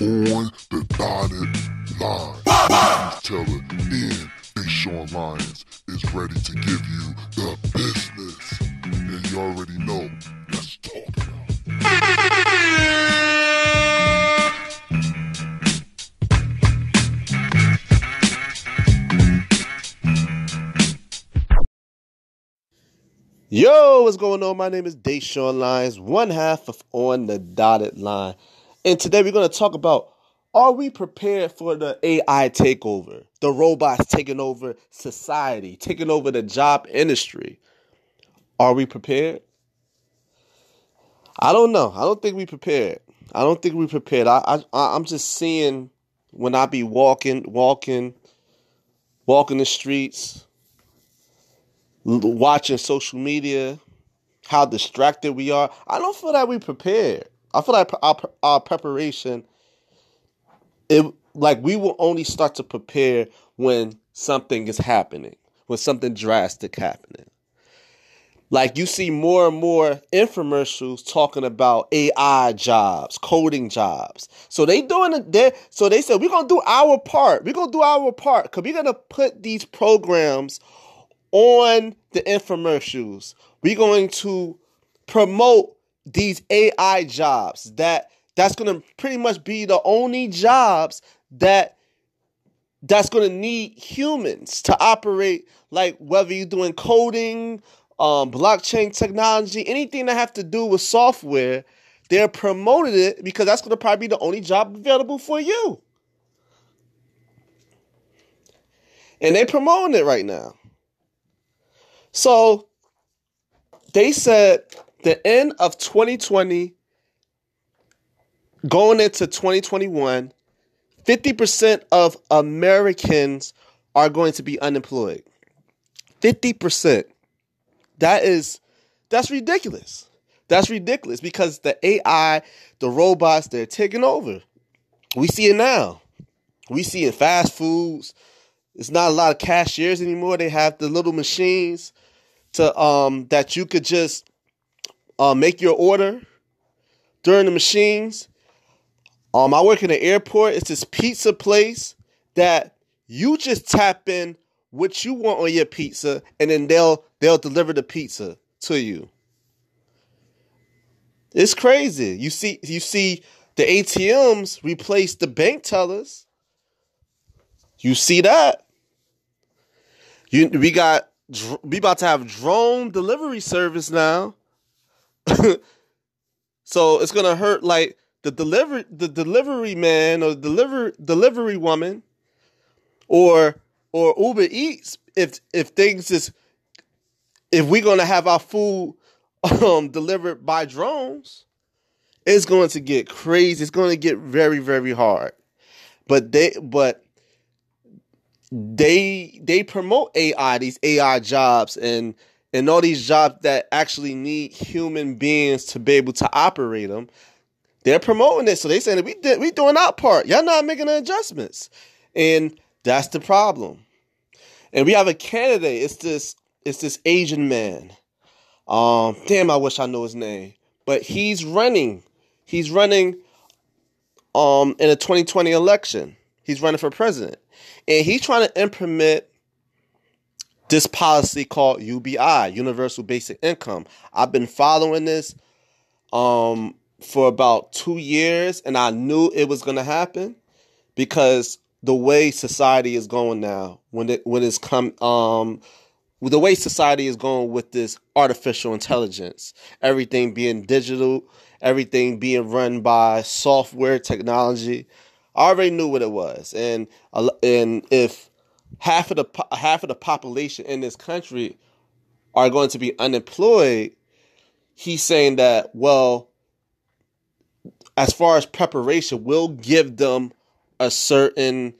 on the dotted line. News Teller and Deshaun Lyons is ready to give you the business. And you already know, let's talk it. Yo, what's going on? My name is Deshaun Lyons, one half of On the Dotted Line. And today we're going to talk about are we prepared for the AI takeover? The robots taking over society, taking over the job industry. Are we prepared? I don't know. I don't think we prepared. I don't think we prepared. I, I I'm just seeing when I be walking, walking, walking the streets, watching social media, how distracted we are. I don't feel that we prepared. I feel like our, our preparation, it like we will only start to prepare when something is happening, when something drastic happening. Like you see more and more infomercials talking about AI jobs, coding jobs. So they doing it there. So they said we're gonna do our part. We're gonna do our part because we're gonna put these programs on the infomercials. We're going to promote these AI jobs that that's going to pretty much be the only jobs that that's going to need humans to operate like whether you're doing coding, um, blockchain technology, anything that have to do with software, they're promoting it because that's going to probably be the only job available for you. And they're promoting it right now. So they said the end of 2020 going into 2021, 50% of Americans are going to be unemployed. 50%. That is that's ridiculous. That's ridiculous because the AI, the robots, they're taking over. We see it now. We see in fast foods. It's not a lot of cashiers anymore. They have the little machines to um that you could just uh, make your order during the machines. Um, I work in the airport. It's this pizza place that you just tap in what you want on your pizza, and then they'll they'll deliver the pizza to you. It's crazy. You see, you see the ATMs replace the bank tellers. You see that? You we got we about to have drone delivery service now. so it's gonna hurt like the delivery the delivery man or deliver delivery woman or or Uber Eats if if things is if we're gonna have our food um delivered by drones, it's going to get crazy. It's going to get very very hard. But they but they they promote AI, these AI jobs and and all these jobs that actually need human beings to be able to operate them. They're promoting it, so they saying we did we doing our part. Y'all not making the adjustments, and that's the problem. And we have a candidate. It's this it's this Asian man. Um, damn, I wish I knew his name, but he's running. He's running um in a 2020 election. He's running for president. And he's trying to implement this policy called UBI, Universal Basic Income. I've been following this um, for about two years, and I knew it was going to happen because the way society is going now, when it when it's come, um, the way society is going with this artificial intelligence, everything being digital, everything being run by software technology. I already knew what it was, and and if half of the half of the population in this country are going to be unemployed, he's saying that well, as far as preparation, we'll give them a certain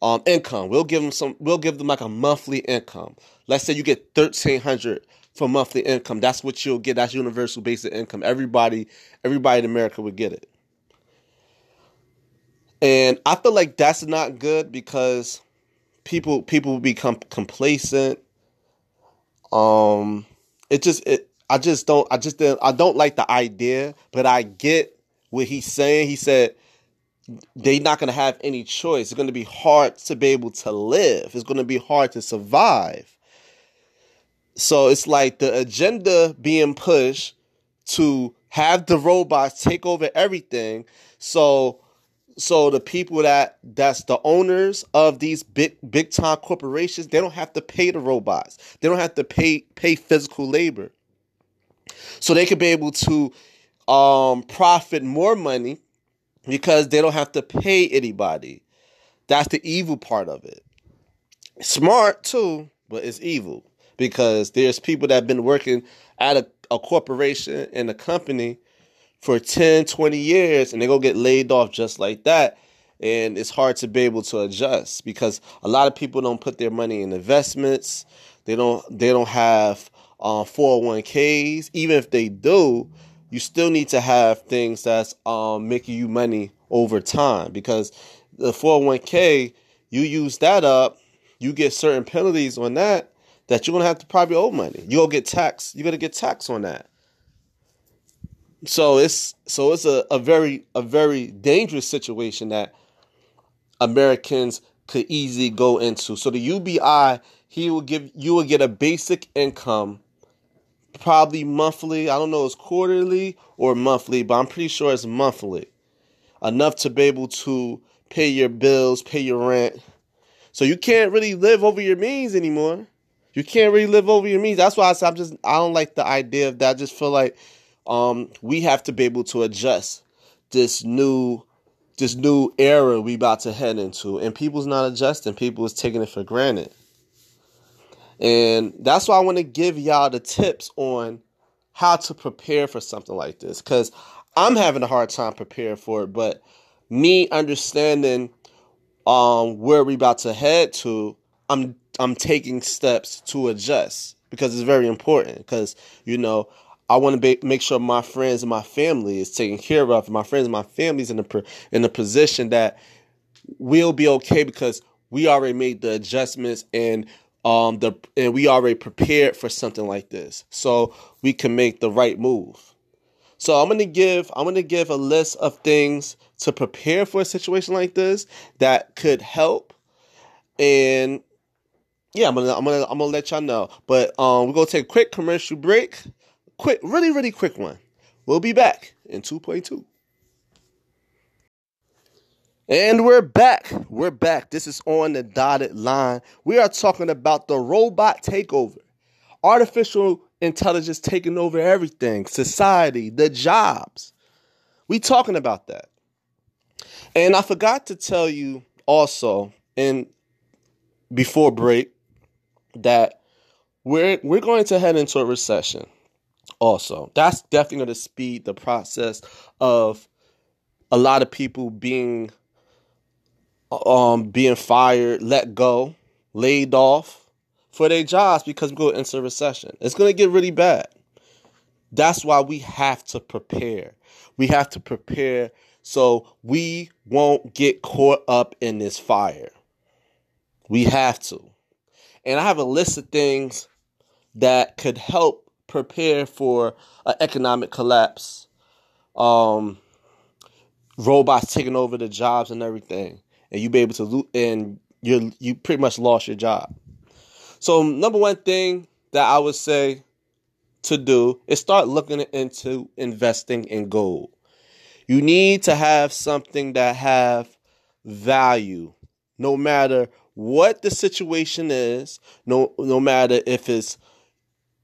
um, income. We'll give them some. We'll give them like a monthly income. Let's say you get thirteen hundred for monthly income. That's what you'll get. That's universal basic income. Everybody, everybody in America would get it. And I feel like that's not good because people people become complacent. Um, it just it. I just don't. I just didn't, I don't like the idea, but I get what he's saying. He said, they're not going to have any choice. It's going to be hard to be able to live. It's going to be hard to survive. So it's like the agenda being pushed to have the robots take over everything. So so the people that that's the owners of these big big time corporations, they don't have to pay the robots. They don't have to pay pay physical labor. So they could be able to um, profit more money because they don't have to pay anybody. That's the evil part of it. Smart too, but it's evil because there's people that have been working at a, a corporation and a company for 10, 20 years and they go get laid off just like that. And it's hard to be able to adjust because a lot of people don't put their money in investments. They don't they don't have um, 401ks. Even if they do, you still need to have things that's um, making you money over time because the 401k, you use that up, you get certain penalties on that that you're gonna have to probably owe money. You'll get taxed. You're gonna get taxed on that. So it's so it's a, a very a very dangerous situation that Americans could easily go into. So the UBI, he will give you will get a basic income probably monthly. I don't know it's quarterly or monthly, but I'm pretty sure it's monthly. Enough to be able to pay your bills, pay your rent. So you can't really live over your means anymore. You can't really live over your means. That's why I said I'm just I don't like the idea of that. I just feel like um, we have to be able to adjust this new this new era we about to head into. And people's not adjusting. People is taking it for granted. And that's why I want to give y'all the tips on how to prepare for something like this. Because I'm having a hard time preparing for it, but me understanding um, where we about to head to, I'm I'm taking steps to adjust because it's very important. Because you know, I want to make sure my friends and my family is taken care of. My friends and my family's in a in a position that we'll be okay because we already made the adjustments and um the and we already prepared for something like this. So we can make the right move. So i'm gonna give i'm gonna give a list of things to prepare for a situation like this that could help. And yeah i'm gonna i'm gonna i'm gonna let y'all know. But um we're gonna take a quick commercial break quick really really quick one we'll be back in 2.2 and we're back. We're back. This is on the dotted line. We are talking about the robot takeover. Artificial intelligence taking over everything, society, the jobs. We talking about that. And I forgot to tell you also in before break that we're we're going to head into a recession. Also, that's definitely going to speed the process of a lot of people being um, being fired, let go, laid off for their jobs because we're going into recession. It's going to get really bad. That's why we have to prepare. We have to prepare so we won't get caught up in this fire. We have to. And I have a list of things that could help prepare for an economic collapse. Um, robots taking over the jobs and everything and you be able to lo- and you you pretty much lost your job. So number one thing that I would say to do is start looking into investing in gold. You need to have something that have value no matter what the situation is, no no matter if it's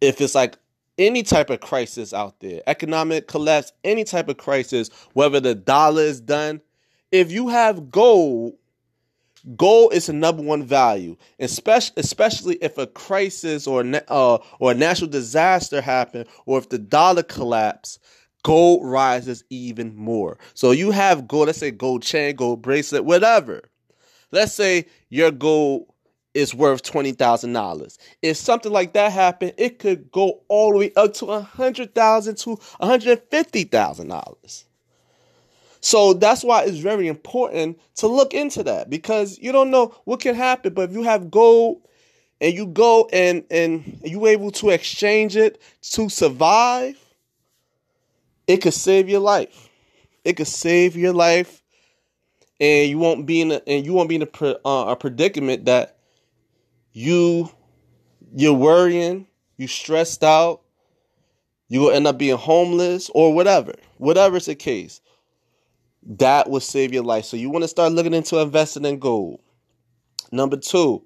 if it's like any type of crisis out there, economic collapse, any type of crisis, whether the dollar is done, if you have gold, gold is the number one value, especially especially if a crisis or uh, or a natural disaster happen, or if the dollar collapse, gold rises even more. So you have gold, let's say gold chain, gold bracelet, whatever. Let's say your gold is worth twenty thousand dollars. If something like that happened, it could go all the way up to a hundred thousand to one hundred fifty thousand dollars. So that's why it's very important to look into that because you don't know what can happen. But if you have gold and you go and and you able to exchange it to survive, it could save your life. It could save your life and you won't be in a, and you won't be in a, uh, a predicament that you you're worrying, you stressed out, you will end up being homeless or whatever, whatever's the case. That will save your life. So you want to start looking into investing in gold. Number two,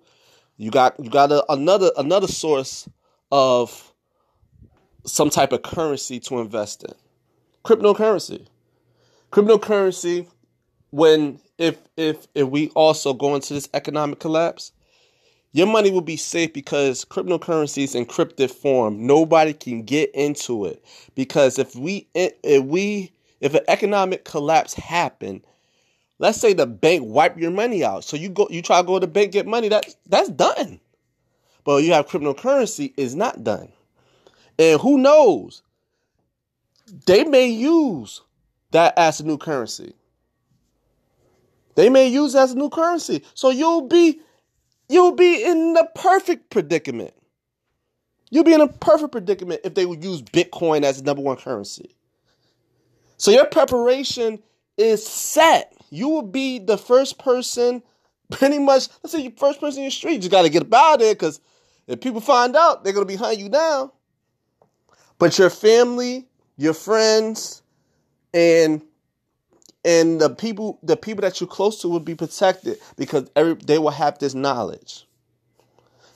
you got you got a, another another source of some type of currency to invest in. Cryptocurrency. Cryptocurrency, when if if if we also go into this economic collapse, your money will be safe because cryptocurrency is encrypted form. Nobody can get into it because if we if we if an economic collapse happen, let's say the bank wipe your money out. So you go you try to go to the bank get money, that that's done. But you have cryptocurrency is not done. And who knows? They may use that as a new currency. They may use as a new currency. So you'll be you'll be in the perfect predicament. You'll be in a perfect predicament if they would use Bitcoin as the number one currency. So your preparation is set. You will be the first person, pretty much, let's say you're first person in the street. You got to get about it because if people find out, they're to be hunting you down. But your family, your friends, and and the people the people that you're close to will be protected because every they will have this knowledge.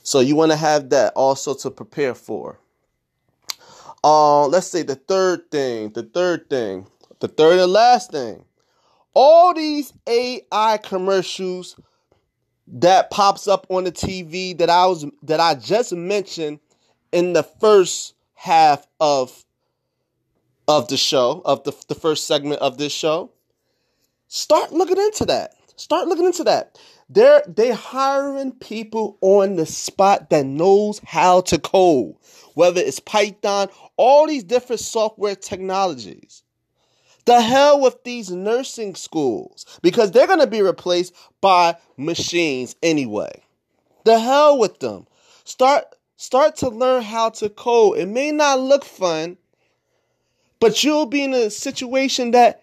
So you want to have that also to prepare for. Uh let's say the third thing the third thing the third and last thing. All these ai commercials that pops up on the tv that i was that i just mentioned in the first half of of the show of the, the first segment of this show Start looking into that. Start looking into that. They're they hiring people on the spot that knows how to code, whether it's Python, all these different software technologies. The hell with these nursing schools because they're going to be replaced by machines anyway. The hell with them. Start start to learn how to code. It may not look fun, but you'll be in a situation that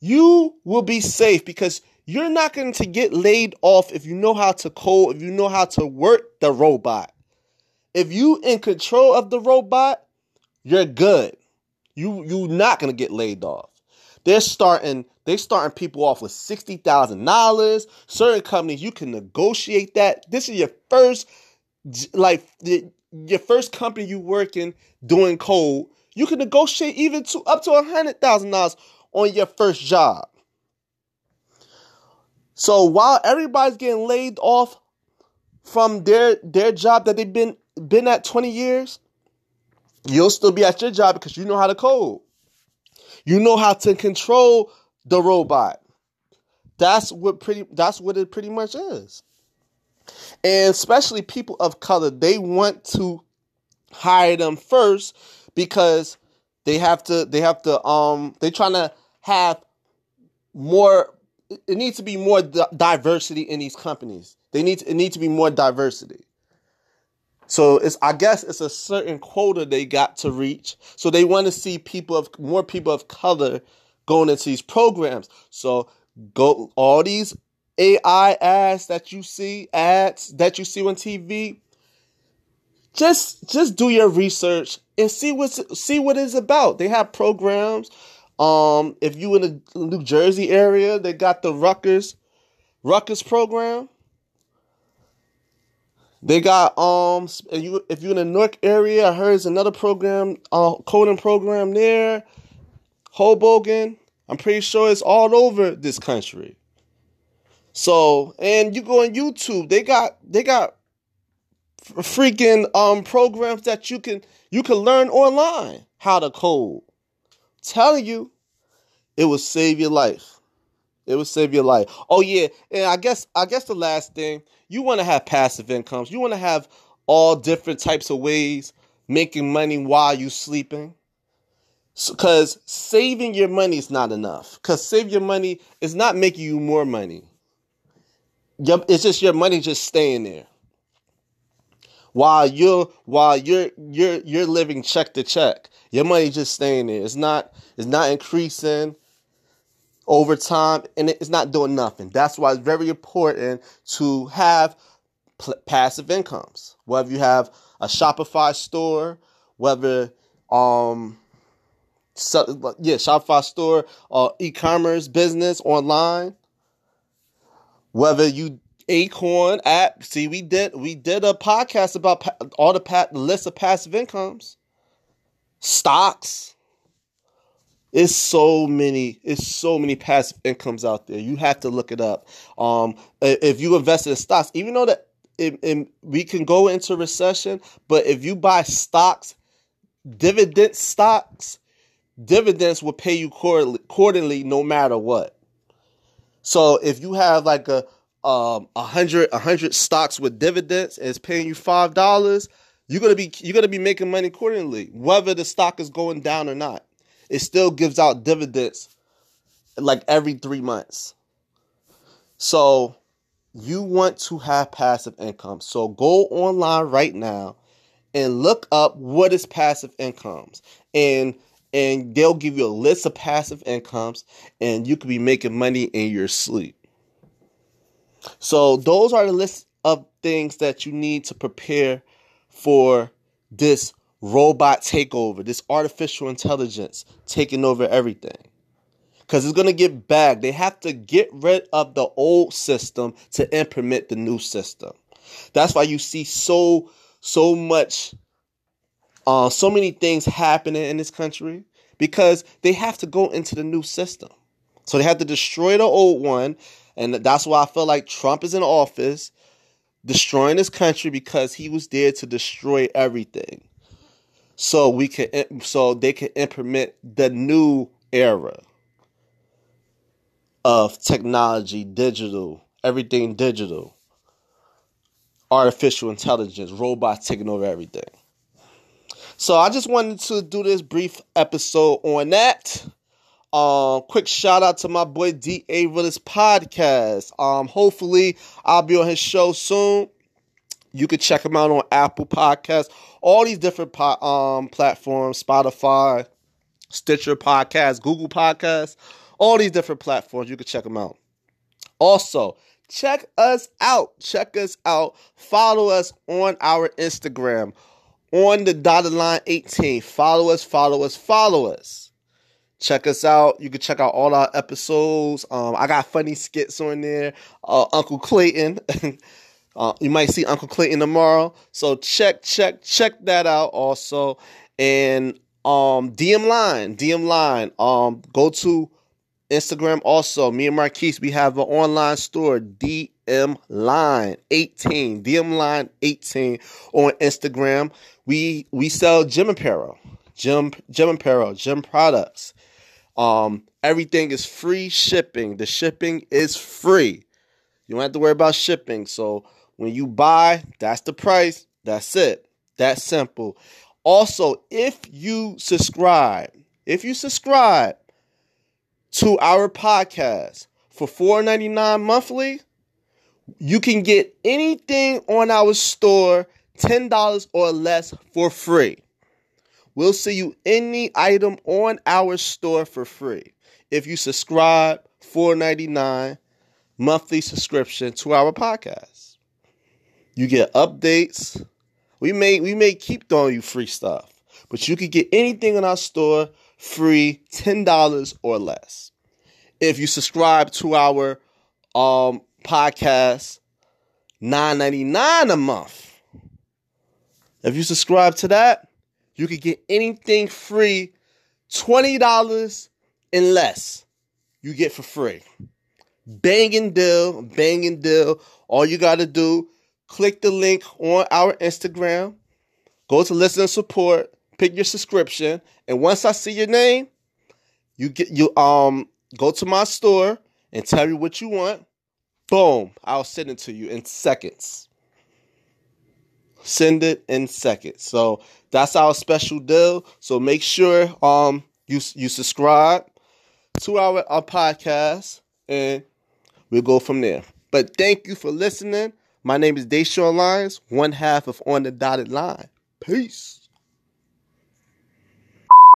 you will be safe because you're not going to get laid off if you know how to code, if you know how to work the robot. If you in control of the robot, you're good. You you're not going to get laid off. They're starting they're starting people off with $60,000. Certain companies you can negotiate that. This is your first like your first company you work in doing code. You can negotiate even to up to $100,000 on your first job. So while everybody's getting laid off from their their job that they've been been at 20 years, you'll still be at your job because you know how to code. You know how to control the robot. That's what pretty that's what it pretty much is. And especially people of color, they want to hire them first because they have to they have to um they trying to have more it needs to be more diversity in these companies. They need to, it needs to be more diversity. So it's I guess it's a certain quota they got to reach. So they want to see people of more people of color going into these programs. So go all these AI ads that you see, ads that you see on TV. Just just do your research and see what see what it's about. They have programs um, if you in the New Jersey area, they got the Rutgers Rutgers program. They got um if you if you're in the Newark area, I heard it's another program, uh coding program there. Hoboken. I'm pretty sure it's all over this country. So, and you go on YouTube, they got they got freaking um programs that you can you can learn online how to code telling you, it will save your life. It will save your life. Oh yeah, and I guess I guess the last thing you want to have passive incomes. You want to have all different types of ways making money while you sleeping. Because so, saving your money is not enough. Because save your money is not making you more money. It's just your money just staying there while you're while you're you're you're living check to check. Your money just staying there. It's not it's not increasing. over time and it's not doing nothing. That's why it's very important to have passive incomes. Whether you have a Shopify store, whether um so, yeah, Shopify store or e-commerce business online, whether you Acorn app. See, we did we did a podcast about pa- all the pa- list of passive incomes, stocks. It's so many. It's so many passive incomes out there. You have to look it up. Um, if you invest in stocks, even though that it, it, we can go into recession, but if you buy stocks, dividend stocks, dividends will pay you quarterly, quarterly no matter what. So if you have like a um a hundred a hundred stocks with dividends and it's paying you five dollars, you're gonna be you're gonna be making money accordingly, whether the stock is going down or not. It still gives out dividends like every three months. So you want to have passive income. So go online right now and look up what is passive incomes. And and they'll give you a list of passive incomes and you could be making money in your sleep. So those are the list of things that you need to prepare for this robot takeover, this artificial intelligence taking over everything. Because it's going to get back. They have to get rid of the old system to implement the new system. That's why you see so so much uh, so many things happening in this country because they have to go into the new system. So they have to destroy the old one and that's why I feel like Trump is in office destroying this country because he was there to destroy everything. So we can eh, so they can implement the new era of technology, digital, everything digital. Artificial intelligence, robots taking over everything. So I just wanted to do this brief episode on that. Um, quick shout out to my boy D.A. Willis podcast. Um, hopefully I'll be on his show soon. You can check him out on Apple Podcasts, all these different po- um platforms, Spotify, Stitcher Podcast, Google Podcasts, all these different platforms. You can check them out. Also, check us out. Check us out. Follow us on our Instagram on the dotted line 18. Follow us, follow us, follow us. Check us out. You can check out all our episodes. Um, I got funny skits on there. Uh, Uncle Clayton. uh, you might see Uncle Clayton tomorrow. So check, check, check that out also. And um, DM line, DM line. Um, go to Instagram also. Me and Marquise, we have an online store, DM Line 18. DM Line 18 on Instagram. We we sell gym apparel, gym gym apparel, gym products. Um, everything is free shipping. The shipping is free. You don't have to worry about shipping. So when you buy, that's the price. That's it. That's simple. Also, if you subscribe, if you subscribe to our podcast for $4.99 monthly, you can get anything on our store $10 or less for free. We'll see you any item on our store for free. If you subscribe, $4.99 monthly subscription to our podcast. You get updates. We may we may keep throwing you free stuff, but you can get anything in our store free, $10 or less. If you subscribe to our um podcast, $9.99 a month. If you subscribe to that, you can get anything free, $20 and less. You get for free. Banging deal, banging deal. All you got to do, click the link on our Instagram, go to listen and support, pick your subscription, and once I see your name, you get you um go to my store and tell me what you want. Boom, I'll send it to you in seconds. Send it in seconds. So that's our special deal. So make sure um you you subscribe to our, our podcast and we'll go from there. But thank you for listening. My name is Deshaun Lyons, one half of On the Dotted Line. Peace.